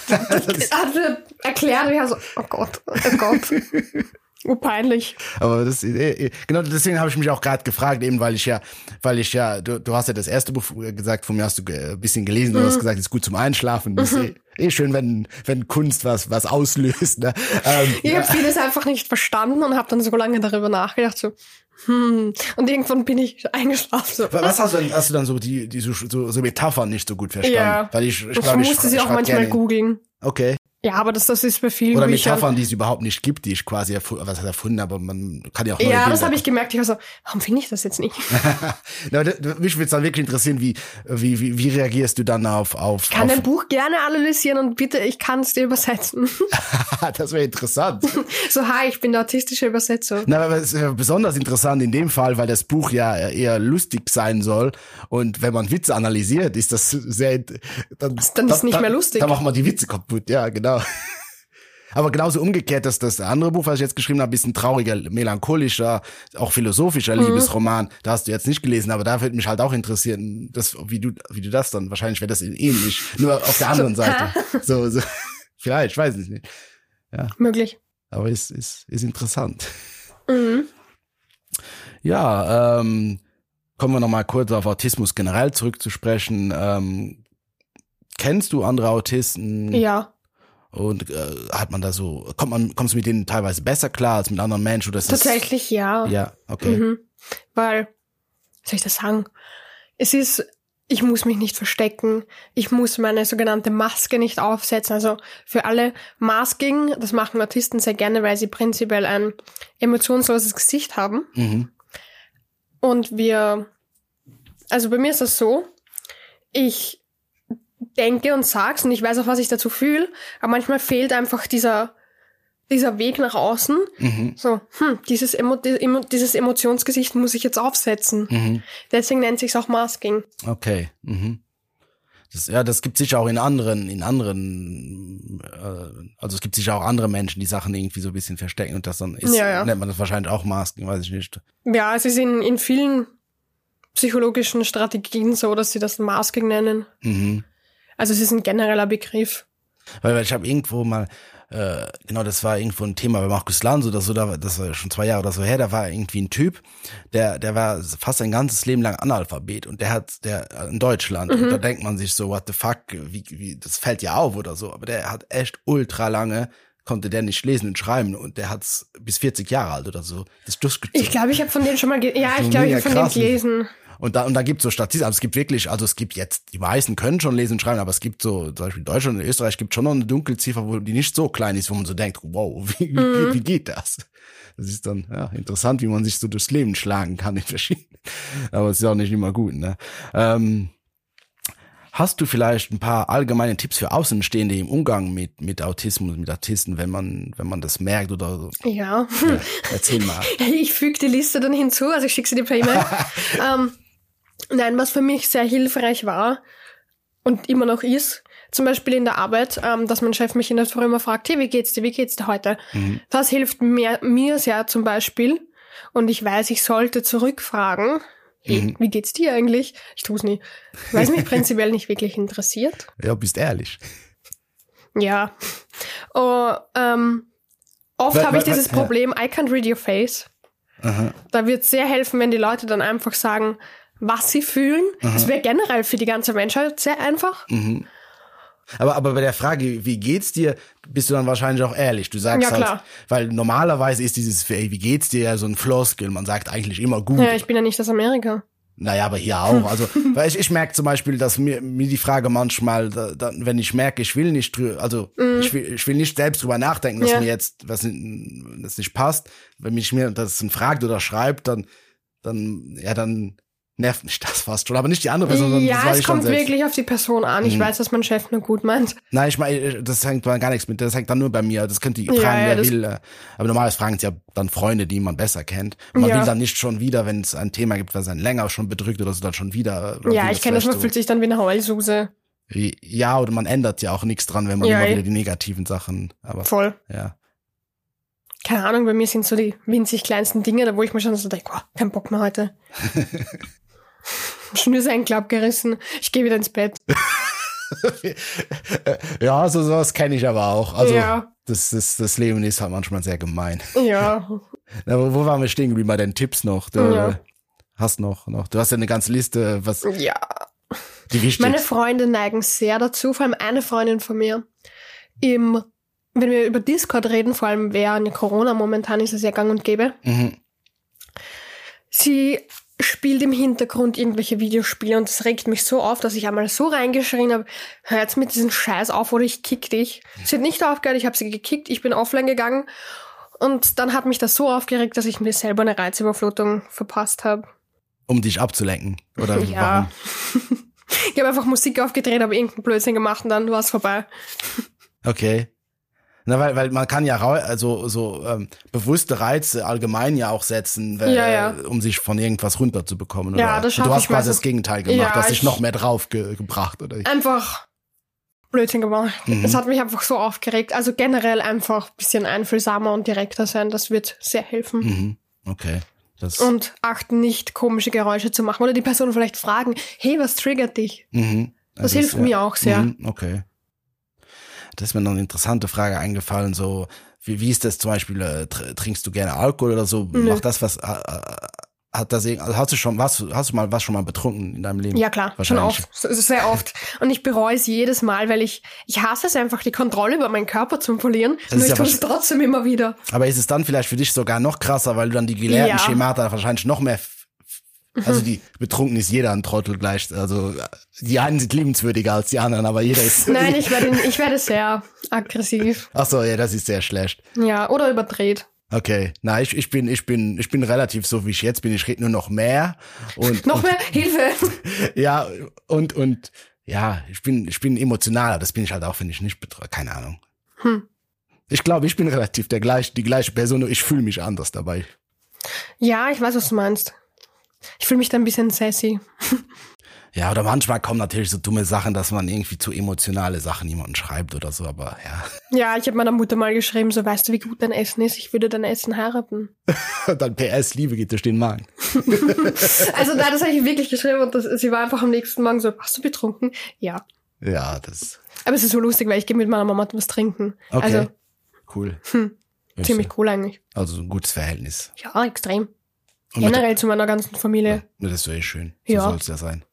So, hat erklärt, ich so, oh Gott, oh Gott. *laughs* Oh, peinlich. Aber das, äh, äh, genau deswegen habe ich mich auch gerade gefragt, eben weil ich ja, weil ich ja, du, du hast ja das erste Buch gesagt, von mir hast du ein bisschen gelesen, du Mhm. hast gesagt, es ist gut zum Einschlafen. Das ist eh, eh schön, wenn, wenn Kunst was, was auslöst. Ne? Ähm, Ich habe vieles einfach nicht verstanden und habe dann so lange darüber nachgedacht, so, hm. Und irgendwann bin ich eingeschlafen. So. Was hast du denn, hast du dann so die, die so, so, so Metaphern nicht so gut verstanden? Ja. Weil ich, ich, Ich, glaub, musste ich, sie auch manchmal googeln. Okay. Ja, aber das, das ist bei vielen Oder Büchern. Metaphern, die es überhaupt nicht gibt, die ich quasi erfunden, was heißt erfunden, aber man kann ja auch Ja, das habe ich gemerkt. Ich war so, warum finde ich das jetzt nicht? *laughs* Na, mich würde es dann wirklich interessieren, wie, wie, wie, wie reagierst du dann auf, auf, Ich kann auf ein Buch gerne analysieren und bitte, ich kann es dir übersetzen. *laughs* das wäre interessant. *laughs* so, hi, ich bin der autistische Übersetzer. Na, aber es ist besonders interessant in dem Fall, weil das Buch ja eher lustig sein soll. Und wenn man Witze analysiert, ist das sehr, dann, dann ist nicht mehr lustig. Dann macht man die Witze kaputt, ja, genau. Aber genauso umgekehrt, dass das andere Buch, was ich jetzt geschrieben habe, ein trauriger, melancholischer, auch philosophischer Mhm. Liebesroman. Da hast du jetzt nicht gelesen, aber da würde mich halt auch interessieren, das, wie du, wie du das dann, wahrscheinlich wäre das ähnlich, nur auf der anderen Seite. So, so, *laughs* vielleicht, ich weiß es nicht. Möglich. Aber ist, ist, ist interessant. Mhm. Ja, ähm, kommen wir noch mal kurz auf Autismus generell zurückzusprechen. Ähm, kennst du andere Autisten? Ja, Und äh, hat man da so, kommt man, kommst du mit denen teilweise besser klar als mit anderen Menschen? Oder ist das- tatsächlich ja. Ja, okay. Mhm. Weil, soll ich das sagen? Es ist ich muss mich nicht verstecken, ich muss meine sogenannte Maske nicht aufsetzen. Also für alle Masking, das machen Autisten sehr gerne, weil sie prinzipiell ein emotionsloses Gesicht haben. Mhm. Und wir, also bei mir ist das so, ich denke und sag's und ich weiß auch, was ich dazu fühle, aber manchmal fehlt einfach dieser dieser Weg nach außen, Mhm. so, hm, dieses, Emo dieses Emotionsgesicht muss ich jetzt aufsetzen. Mhm. Deswegen nennt sich's auch Masking. Okay. Mhm. Das, ja, das gibt sicher auch in anderen, in anderen, äh, also es gibt sicher auch andere Menschen, die Sachen irgendwie so ein bisschen verstecken und das dann ist, Ja, ja. nennt man das wahrscheinlich auch Masken, weiß ich nicht. Ja, es ist in, in vielen psychologischen Strategien so, dass sie das Masking nennen. Mhm. Also es ist ein genereller Begriff. Weil, weil ich habe irgendwo mal, äh, genau, das war irgendwo ein Thema bei Markus Lanz oder so, da, das war schon zwei Jahre oder so her, da war irgendwie ein Typ, der, der war fast sein ganzes Leben lang Analphabet und der hat, der äh, in Deutschland, und da denkt man sich so, what the fuck, wie, wie, das fällt ja auf oder so, aber der hat echt ultra lange, konnte der nicht lesen und schreiben und der hat's bis 40 Jahre alt oder so, das durchgezogen. Ich glaube, ich habe von denen schon mal, ja, ich So glaube, ich habe von denen gelesen. Und da, und da gibt's so Statistiken, also es gibt wirklich, also es gibt jetzt, die meisten können schon lesen und schreiben, aber es gibt so, zum Beispiel in Deutschland und Österreich gibt schon noch eine Dunkelziffer, wo die nicht so klein ist, wo man so denkt, wow, *laughs* wie, wie, wie geht das? Das ist dann, ja, interessant, wie man sich so durchs Leben schlagen kann in verschiedenen, *laughs* aber es ist auch nicht immer gut, ne? Ähm, hast du vielleicht ein paar allgemeine Tipps für Außenstehende im Umgang mit, mit Autismus, mit Autisten, wenn man, wenn man das merkt oder so? Ja. Ja, erzähl mal. *laughs* Ich füge die Liste dann hinzu, also ich schicke sie dir per E-Mail. ähm, nein, was für mich sehr hilfreich war und immer noch ist, zum Beispiel in der Arbeit, ähm, dass mein Chef mich in der Früh immer fragt, hey, wie geht's dir, wie geht's dir heute? Das hilft mir, mir sehr zum Beispiel. Und ich weiß, ich sollte zurückfragen, hey, wie geht's dir eigentlich? Ich tu's nie, weil es mich *laughs* prinzipiell nicht wirklich interessiert. Ja, bist ehrlich. Ja. Oh, ähm, oft habe ich dieses ja. Problem, I can't read your face. Aha. Da wird sehr helfen, wenn die Leute dann einfach sagen, was sie fühlen. Das wäre generell für die ganze Menschheit sehr einfach. Mhm. Aber, aber bei der Frage, wie geht's dir, bist du dann wahrscheinlich auch ehrlich. Du sagst Ja, halt, klar. weil normalerweise ist dieses, ey, wie geht's dir, ja so ein Floskel. Man sagt eigentlich immer gut. Ja, ich bin ja nicht aus Amerika. Naja, aber hier auch. *laughs* Also, weil ich, ich merke zum Beispiel, dass mir, mir die Frage manchmal, da, da, wenn ich merke, ich will nicht drüber, also ich, will, ich will nicht selbst drüber nachdenken, dass Mhm. Ja. mir jetzt was das nicht passt. Wenn mich mir das fragt oder schreibt, dann, dann, ja, dann nervt mich das fast schon. Aber nicht die andere Person, sondern das ja, war es ich kommt selbst. Mhm. wirklich auf die Person an. Ich weiß, dass mein Chef nur gut meint. Nein, ich meine, das hängt bei gar nichts mit, das hängt dann nur bei mir. Das könnt ihr Ja, fragen, ja, wer das- will. äh, Aber normalerweise fragen es ja dann Freunde, die man besser kennt. Und man Ja. will dann nicht schon wieder, wenn es ein Thema gibt, was einen länger schon bedrückt oder so, dann schon wieder. oder Ja, ich kenne das, man vielleicht fühlt sich dann wie eine Heulsuse. so, Ja, oder man ändert ja auch nichts dran, wenn man immer wieder die negativen Sachen, aber Voll. ja. Keine Ahnung, bei mir sind so die winzig kleinsten Dinge, da wo ich mir schon so denke, oh, kein Bock mehr heute. *laughs* Schnürsenkel gerissen. Ich gehe wieder ins Bett. *laughs* Ja, so sowas kenne ich aber auch. Also Ja. das, das, das Leben ist halt manchmal sehr gemein. Ja. *laughs* Aber wo waren wir stehen geblieben bei deinen Tipps noch? Du Ja. hast noch, noch. Du hast ja eine ganze Liste, was Ja. die wichtig Meine Freunde neigen sehr dazu, vor allem eine Freundin von mir. Im, wenn wir über Discord reden, vor allem während Corona momentan ist es ja gang und gäbe, Mhm. sie spielt im Hintergrund irgendwelche Videospiele und das regt mich so auf, dass ich einmal so reingeschrien habe, hör jetzt mit diesem Scheiß auf oder ich kick dich. Sie hat nicht aufgehört, ich habe sie gekickt, ich bin offline gegangen und dann hat mich das so aufgeregt, dass ich mir selber eine Reizüberflutung verpasst habe. Um dich abzulenken. Oder *laughs* Ja. *laughs* Ich habe einfach Musik aufgedreht, habe irgendeinen Blödsinn gemacht und dann war es vorbei. Okay. Na, weil, weil man kann ja also so ähm, bewusste Reize allgemein ja auch setzen, weil, Ja, ja. äh, um sich von irgendwas runterzubekommen. Ja, oder? das schaff Und Du hast ich quasi meistens. das Gegenteil gemacht, Ja, hast dich ich- noch mehr drauf ge gebracht, oder? Einfach Blödsinn gemacht. Mhm. Es hat mich einfach so aufgeregt. Also generell einfach ein bisschen einfühlsamer und direkter sein, das wird sehr helfen. Mhm. Okay. Das, Und achten nicht, komische Geräusche zu machen. Oder die Person vielleicht fragen, hey, was triggert dich? mhm. Das hilft mir auch sehr. Mhm. Okay. Das ist mir noch eine interessante Frage eingefallen, so, wie, wie ist das zum Beispiel, äh, tr trinkst du gerne Alkohol oder so? Nö. Macht das was, äh, äh, hat das, also hast du schon, was, hast du mal was schon mal betrunken in deinem Leben? Ja, klar, schon oft. Sehr oft. Und ich bereue es jedes Mal, weil ich, ich hasse es einfach, die Kontrolle über meinen Körper zu verlieren. Das Nur ich ja tue es trotzdem immer wieder. Aber ist es dann vielleicht für dich sogar noch krasser, weil du dann die gelehrten Ja. Schemata wahrscheinlich noch mehr Also die betrunken ist jeder ein Trottel gleich. Also die einen sind liebenswürdiger als die anderen, aber jeder ist. Nein, ich werde, ich werde sehr aggressiv. Ach so, ja, das ist sehr schlecht. Ja, oder überdreht. Okay, na ich, ich bin ich bin ich bin relativ so wie ich jetzt bin. Ich rede nur noch mehr und Noch mehr Hilfe. *laughs* ja und und ja ich bin ich bin emotionaler. Das bin ich halt auch, wenn ich nicht betreue. Keine Ahnung. Hm. Ich glaube, ich bin relativ der gleich die gleiche Person. Nur ich fühle mich anders dabei. Ja, ich weiß, was du meinst. Ich fühle mich da ein bisschen sassy. Ja, oder manchmal kommen natürlich so dumme Sachen, dass man irgendwie zu emotionale Sachen jemanden schreibt oder so, aber ja. Ja, ich habe meiner Mutter mal geschrieben, so weißt du, wie gut dein Essen ist? Ich würde dein Essen heiraten. *laughs* Dann PS, Liebe geht durch den Magen. *laughs* Also da das habe ich wirklich geschrieben und das, sie war einfach am nächsten Morgen so, hast du betrunken? Ja. Ja, das Aber es ist so lustig, weil ich gehe mit meiner Mama was trinken. okay. Also cool. hm, ziemlich cool eigentlich. Also ein gutes Verhältnis. Ja, extrem. Und mit- Generell zu meiner ganzen Familie. Ja, das ist eh schön. So Ja. soll es ja sein.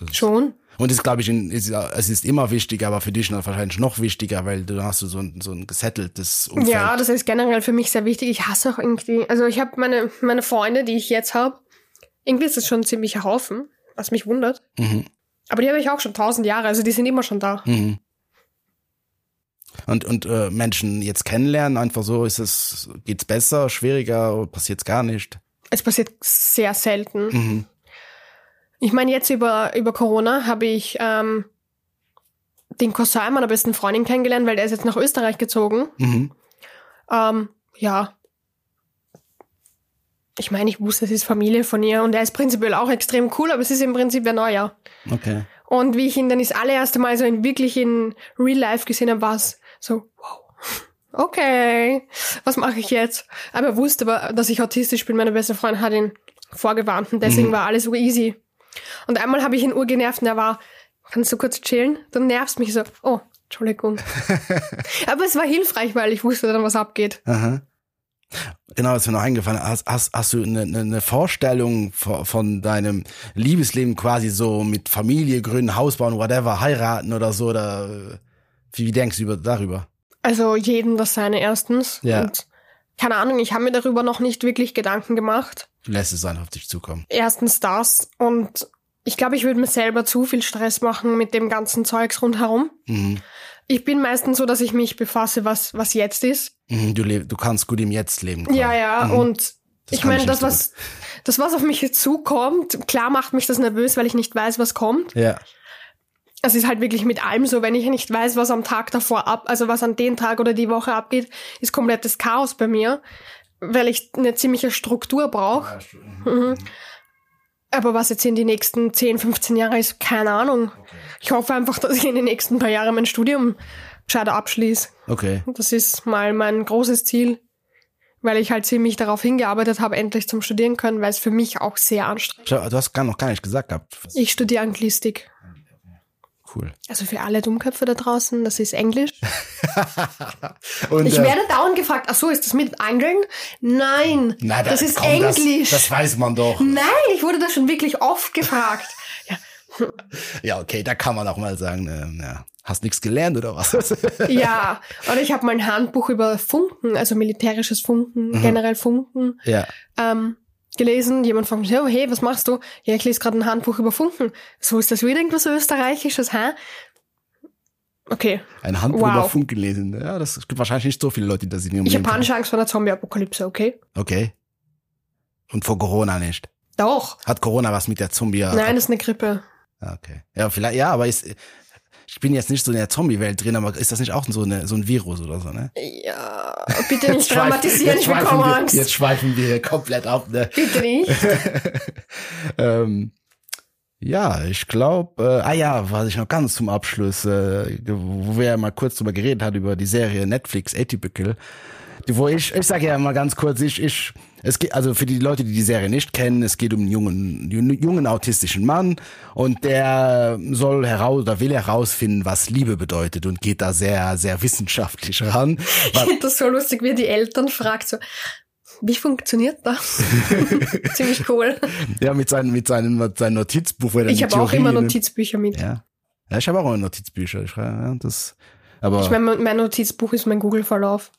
Das Schon. Und es glaube ich, ist, es ist immer wichtig, aber für dich wahrscheinlich noch wichtiger, weil du hast du so ein, so ein gesetteltes Umfeld. Ja, das ist generell für mich sehr wichtig. Ich hasse auch irgendwie, also ich habe meine, meine Freunde, die ich jetzt habe, irgendwie ist es schon ein ziemlicher Haufen, was mich wundert. Mhm. Aber die habe ich auch schon tausend Jahre, also die sind immer schon da. Mhm. Und, und äh, Menschen jetzt kennenlernen, einfach so, ist es, geht's besser, schwieriger, oder passiert's gar nicht? Es passiert sehr selten. Mhm. Ich meine, jetzt über, über Corona habe ich ähm, den Cousin meiner besten Freundin kennengelernt, weil der ist jetzt nach Österreich gezogen. Mhm. Ähm, ja. Ich meine, ich wusste, es ist Familie von ihr und er ist prinzipiell auch extrem cool, aber es ist im Prinzip ein Neuer. Okay. Und wie ich ihn dann das allererste Mal so in, wirklich in Real Life gesehen habe, war es so, wow, okay, was mache ich jetzt? Aber er wusste aber, dass ich autistisch bin. Meine beste Freundin hat ihn vorgewarnt und deswegen Mhm. war alles so easy. Und einmal habe ich ihn urgenervt und er war, kannst du kurz chillen? Du nervst mich so, oh, Entschuldigung. *laughs* aber es war hilfreich, weil ich wusste dann, was abgeht. Aha. Genau, ist mir noch eingefallen. Hast, hast, hast du eine, eine eine Vorstellung von, von deinem Liebesleben quasi so mit Familie gründen, Haus bauen, whatever, heiraten oder so? Oder äh, wie, wie denkst du über, darüber? Also jedem das seine erstens. Ja. Und keine Ahnung, ich habe mir darüber noch nicht wirklich Gedanken gemacht. Lässt es einfach auf dich zukommen. erstens das und ich glaube, ich würde mir selber zu viel Stress machen mit dem ganzen Zeugs rundherum. Mhm. Ich bin meistens so, dass ich mich befasse, was, was jetzt ist. Mhm, Du, leb, du kannst gut im Jetzt leben. quasi. Ja, ja, Mhm. und Das ich meine, das was, das, was auf mich jetzt zukommt, klar macht mich das nervös, weil ich nicht weiß, was kommt. Ja. Es ist halt wirklich mit allem so, wenn ich nicht weiß, was am Tag davor ab, also was an den Tag oder die Woche abgeht, ist komplettes Chaos bei mir, weil ich eine ziemliche Struktur brauche. Mhm. Aber was jetzt in die nächsten 10, 15 Jahre ist, keine Ahnung. Ich hoffe einfach, dass ich in den nächsten paar Jahren mein Studium gescheiter abschließe. Okay. Das ist mal mein großes Ziel, weil ich halt ziemlich darauf hingearbeitet habe, endlich zum Studieren können, weil es für mich auch sehr anstrengend Schau, Du hast gar noch gar nicht gesagt gehabt. Ist. Ich studiere Anglistik. Cool. Also für alle Dummköpfe da draußen, das ist Englisch. *laughs* Und, Ich äh, werde dauernd gefragt, ach so, ist das mit Angeln? Nein, na, das ist komm, das- Englisch. Das, weiß man doch. Nein, ich wurde da schon wirklich oft gefragt. *laughs* Ja, Ja, okay, da kann man auch mal sagen, äh, ja, hast nichts gelernt oder was? *laughs* Ja, oder ich habe mal ein Handbuch über Funken, also militärisches Funken, generell Funken, ja. ähm, gelesen. Jemand fragt mich, oh, hey, was machst du? Ja, ich lese gerade ein Handbuch über Funken. So ist das wieder irgendwas Österreichisches, hä? Okay. Ein Handbuch Wow. über Funk gelesen. Ja, das gibt wahrscheinlich nicht so viele Leute, die das in ihrem Ich habe panische Angst vor einer Zombie-Apokalypse, okay? Okay. Und vor Corona nicht. Doch. Hat Corona was mit der Zombie? Nein, das ist eine Grippe. Ah, Okay. Ja, vielleicht, ja, aber ist, ich bin jetzt nicht so in der Zombie-Welt drin, aber ist das nicht auch so, eine, so ein Virus oder so, ne? Ja, bitte nicht dramatisieren, jetzt ich bekomme wir, Angst. Jetzt schweifen wir komplett ab, ne? Bitte nicht. *laughs* ähm, ja, ich glaube, äh, ah ja, was ich noch ganz zum Abschluss, äh, wo wir ja mal kurz drüber geredet haben, über die Serie Netflix Atypical, wo ich, ich sage ja mal ganz kurz, ich, ich, es geht, also für die Leute, die die Serie nicht kennen, es geht um einen jungen, jungen autistischen Mann und der soll heraus, oder will herausfinden, was Liebe bedeutet und geht da sehr, sehr wissenschaftlich ran. *laughs* Ich finde das so lustig, wie die Eltern fragt so, wie funktioniert das? *laughs* Ziemlich cool. *laughs* Ja, mit seinem, mit seinem, mit seinem Notizbuch, er Ich habe auch immer Notizbücher mit. Ja. Ja, ich habe auch immer Notizbücher. Ich, ja, das, aber Ich meine, mein Notizbuch ist mein Google-Verlauf.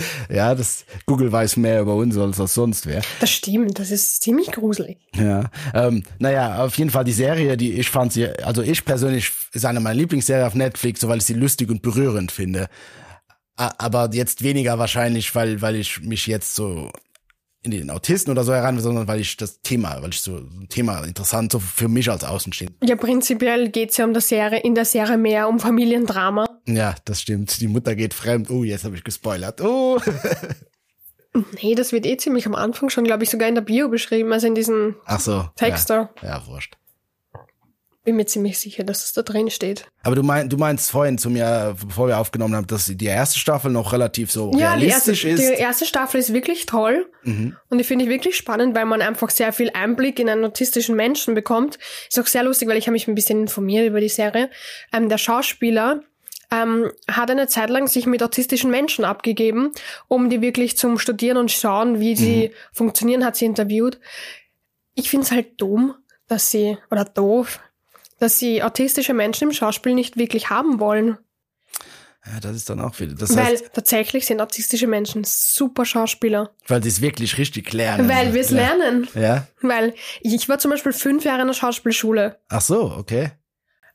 *laughs* ja, das Google weiß mehr über uns als was sonst wer. Das stimmt, das ist ziemlich gruselig. Ja, ähm, naja, auf jeden Fall die Serie, die ich fand sie, also ich persönlich ist eine meiner Lieblingsserien auf Netflix, so weil ich sie lustig und berührend finde. Aber jetzt weniger wahrscheinlich, weil, weil ich mich jetzt so in den Autisten oder so heran sondern weil ich das Thema, weil ich so ein Thema interessant so für mich als Außenstehend. Ja, prinzipiell geht's ja um der Serie, in der Serie mehr um Familiendrama. Ja, das stimmt. Die Mutter geht fremd. Oh, jetzt habe ich gespoilert. Oh. *laughs* nee, das wird eh ziemlich am Anfang schon, glaube ich, sogar in der Bio beschrieben, also in diesem Ach so, Text ja. da. Ja, wurscht bin mir ziemlich sicher, dass es da drin steht. Aber du, mein, du meinst vorhin zu mir, bevor wir aufgenommen haben, dass die erste Staffel noch relativ so ja, realistisch die erste, ist. Die erste Staffel ist wirklich toll. Mhm. Und die finde ich wirklich spannend, weil man einfach sehr viel Einblick in einen autistischen Menschen bekommt. Ist auch sehr lustig, weil ich habe mich ein bisschen informiert über die Serie. Ähm, der Schauspieler ähm, hat eine Zeit lang sich mit autistischen Menschen abgegeben, um die wirklich zum Studieren und schauen, wie sie mhm. funktionieren, hat sie interviewt. Ich finde es halt dumm, dass sie, oder doof, dass sie autistische Menschen im Schauspiel nicht wirklich haben wollen. Ja, das ist dann auch wieder. Das weil heißt, tatsächlich sind autistische Menschen super Schauspieler. Weil sie es wirklich richtig lernen. Weil wir es ja. lernen. Ja. Weil ich war zum Beispiel fünf Jahre in der Schauspielschule. Ach so, okay.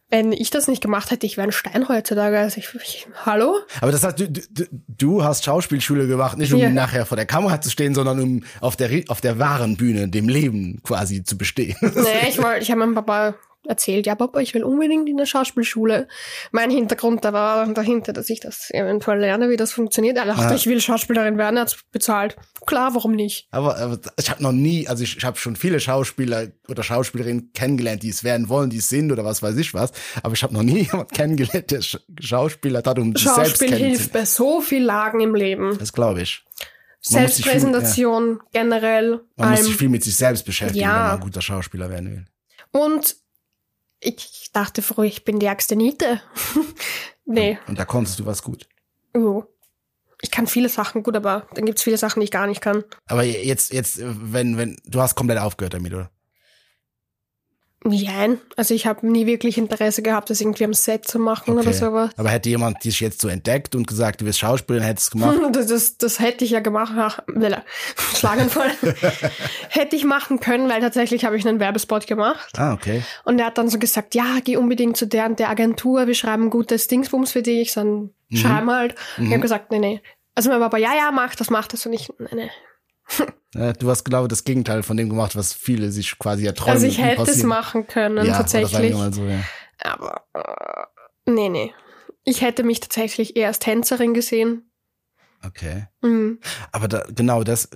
Wenn ich das nicht gemacht hätte, ich wäre ein Stein heutzutage. Also ich, ich, hallo? Aber das heißt, du, du, du hast Schauspielschule gemacht, nicht um ja. nachher vor der Kamera zu stehen, sondern um auf der, auf der wahren Bühne, dem Leben quasi zu bestehen. Nee, ich wollte, ich habe meinem Papa erzählt, ja Papa, ich will unbedingt in der Schauspielschule. Mein Hintergrund da war dahinter, dass ich das eventuell lerne, wie das funktioniert. Er dachte, ja. ich will Schauspielerin werden, er hat bezahlt. Klar, warum nicht? Aber, aber ich habe noch nie, also ich, ich habe schon viele Schauspieler oder Schauspielerinnen kennengelernt, die es werden wollen, die es sind oder was weiß ich was. Aber ich habe noch nie *laughs* jemand kennengelernt, der Schauspieler hat, um sich selbst Schauspiel hilft bei so viel Lagen im Leben. Das glaube ich. Selbstpräsentation viel, ja. generell. Man muss sich viel mit sich selbst beschäftigen, ja. wenn man ein guter Schauspieler werden will. Und ich dachte früher, ich bin die ärgste Niete. *laughs* nee. Und da konntest du was gut. Oh. Ich kann viele Sachen gut, aber dann gibt's viele Sachen, die ich gar nicht kann. Aber jetzt, jetzt, wenn, wenn, du hast komplett aufgehört damit, oder? Nein, also ich habe nie wirklich Interesse gehabt, das irgendwie am Set zu machen okay. oder sowas. Aber hätte jemand dich jetzt so entdeckt und gesagt, du wirst Schauspielerin, hättest du gemacht? *laughs* Das, das, das hätte ich ja gemacht. Ach, *laughs* Schlaganfall. *laughs* hätte ich machen können, weil tatsächlich habe ich einen Werbespot gemacht. Ah, okay. Und er hat dann so gesagt, ja, geh unbedingt zu der und der Agentur, wir schreiben gutes Dingsbums für dich. Ich so, mhm. schreiben halt. Mhm. Ich habe gesagt, nee, nee. Also mein Papa, ja, ja, mach das, mach das. Und ich, nee, nee. Du hast genau das Gegenteil von dem gemacht, was viele sich quasi erträumen. Also ich hätte es machen können, ja, tatsächlich. Aber, so, ja. aber äh, nee, nee. Ich hätte mich tatsächlich eher als Tänzerin gesehen. Okay. Mhm. Aber da, genau, das,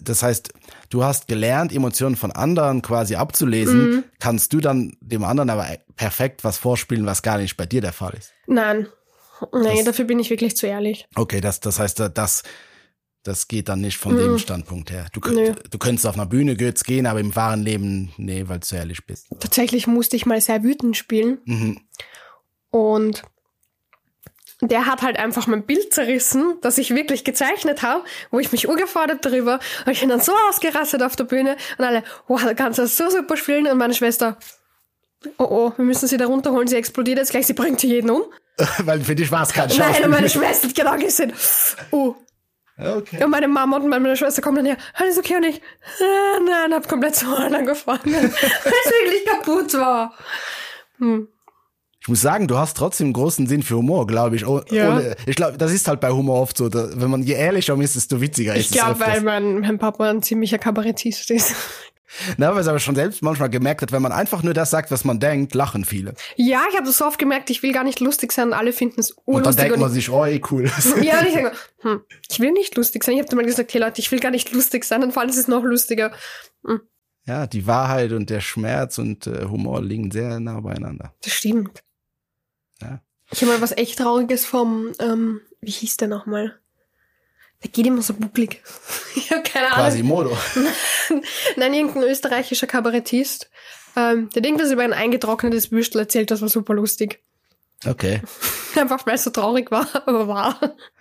das heißt, du hast gelernt, Emotionen von anderen quasi abzulesen. Mhm. Kannst du dann dem anderen aber perfekt was vorspielen, was gar nicht bei dir der Fall ist? Nein. Nee, das, dafür bin ich wirklich zu ehrlich. Okay, das, das heißt, das das geht dann nicht von mhm. dem Standpunkt her. Du, nee. du könntest auf einer Bühne jetzt gehen, aber im wahren Leben, nee, weil du ehrlich bist. Tatsächlich musste ich mal sehr wütend spielen. Mhm. Und der hat halt einfach mein Bild zerrissen, das ich wirklich gezeichnet habe, wo ich mich urgefordert darüber. Und ich bin dann so ausgerastet auf der Bühne und alle, wow, da kannst du das so super spielen. Und meine Schwester, oh oh, wir müssen sie da runterholen, sie explodiert jetzt gleich, sie bringt hier jeden um. *laughs* Weil für dich war es kein Schauspiel. Nein, und meine Schwester hat genau gesehen, oh, Okay. Und meine Mama und meine Schwester kommen dann her, alles okay und ich, äh, nein, hab komplett zu Heulen angefangen, *laughs* weil es wirklich kaputt war. Hm. Ich muss sagen, du hast trotzdem großen Sinn für Humor, glaube ich. Oh, ja. Ohne, ich glaube, das ist halt bei Humor oft so, da, wenn man je ehrlicher ist, desto witziger ist ich glaub, es. Ich glaube, weil mein, mein Papa ein ziemlicher Kabarettist ist. Na, weil es aber schon selbst manchmal gemerkt hat, wenn man einfach nur das sagt, was man denkt, lachen viele. Ja, ich habe das so oft gemerkt, ich will gar nicht lustig sein, alle finden es unlustig. Und dann denkt man sich, oh, ey, cool. *laughs* ja, und ich sage, hm, ich will nicht lustig sein. Ich habe dann mal gesagt, hey Leute, ich will gar nicht lustig sein, dann fanden sie es noch lustiger. Hm. Ja, die Wahrheit und der Schmerz und äh, Humor liegen sehr nah beieinander. Das stimmt. Ja. Ich habe mal was echt Trauriges vom, ähm, wie hieß der nochmal? Der geht immer so bucklig. *laughs* Ich habe keine Ahnung. Quasi Modo. *laughs* Nein, irgendein österreichischer Kabarettist. Ähm, der irgendwas über ein eingetrocknetes Würstel erzählt, das war super lustig. Okay. *laughs* Einfach weil es so traurig war, aber war.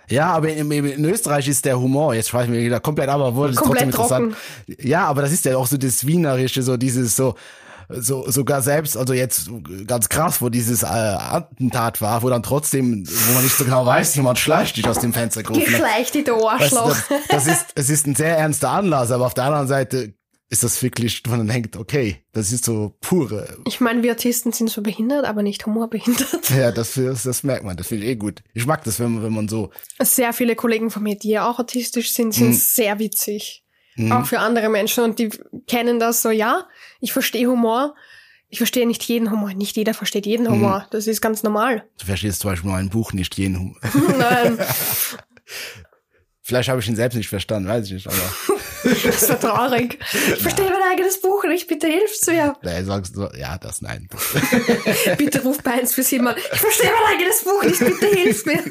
Ja, aber in, in Österreich ist der Humor, jetzt schweife ich mir wieder komplett aber wohl, das ist trotzdem interessant. Trocken. Ja, aber das ist ja auch so das Wienerische, so dieses so, so sogar selbst, also jetzt ganz krass, wo dieses äh, Attentat war, wo dann trotzdem, wo man nicht so genau weiß, jemand schleicht dich aus dem Fenster gerufen. Geschleicht die Arschloch. Weißt du, das, das ist, es ist ein sehr ernster Anlass, aber auf der anderen Seite ist das wirklich, wo man denkt, okay, das ist so pure. Ich meine, wir Autisten sind so behindert, aber nicht humorbehindert. Ja, das, das, das merkt man, das finde ich eh gut. Ich mag das, wenn man, wenn man so. Sehr viele Kollegen von mir, die ja auch autistisch sind, sind mhm. sehr witzig. Mhm. Auch für andere Menschen und die kennen das so, ja, ich verstehe Humor. Ich verstehe nicht jeden Humor. Nicht jeder versteht jeden mhm. Humor. Mhm. Das ist ganz normal. Du verstehst zum Beispiel nur ein Buch nicht jeden Humor. *laughs* *laughs* Nein. Vielleicht habe ich ihn selbst nicht verstanden, weiß ich nicht, aber. *laughs* das war traurig. Ich verstehe mein eigenes Buch nicht, bitte hilfst du ja. Nein, sagst du, ja, das nein. bitte ruf bei 1 für 7 mal. Ich verstehe mein eigenes Buch nicht, bitte hilf mir.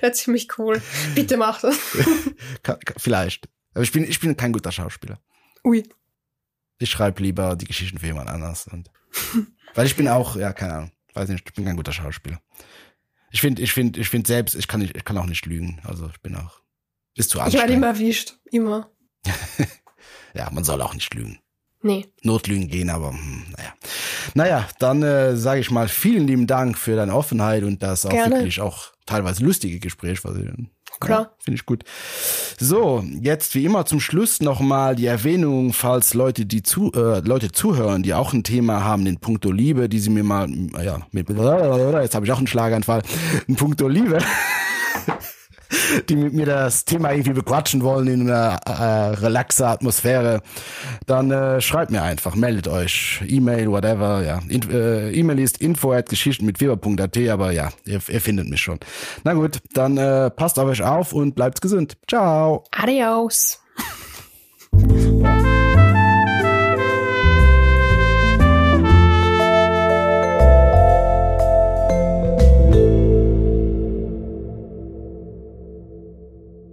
Das ist ziemlich cool. Bitte mach das. Vielleicht. Aber ich bin, ich bin kein guter Schauspieler. Ui. Ich schreibe lieber die Geschichten für jemand anders. Und, *laughs* weil ich bin auch, ja, keine Ahnung, weiß nicht, ich bin kein guter Schauspieler. Ich finde, ich finde, ich finde selbst, ich kann nicht, ich kann auch nicht lügen. Also ich bin auch ist zu anstrengend. Ich werde immer erwischt. Immer. *laughs* ja, man soll auch nicht lügen. Nee. Notlügen gehen, aber hm, naja. Naja, dann äh, sage ich mal vielen lieben Dank für deine Offenheit und das auch Gerne. wirklich auch teilweise lustige Gespräch. Was ich, Klar. Ja, Finde ich gut. So, jetzt wie immer zum Schluss nochmal die Erwähnung, falls Leute, die zu, äh, Leute zuhören, die auch ein Thema haben, den Punkto Liebe, die sie mir mal, ja, mit, jetzt habe ich auch einen Schlaganfall, ein Punkto Liebe. *laughs* die mit mir das Thema irgendwie bequatschen wollen in einer äh, relaxer Atmosphäre, dann äh, schreibt mir einfach, meldet euch, E-Mail, whatever, ja. In, äh, E-Mail ist info at geschichten mit weber.at, aber ja, ihr, ihr findet mich schon. Na gut, dann äh, passt auf euch auf und bleibt gesund. Ciao. Adios.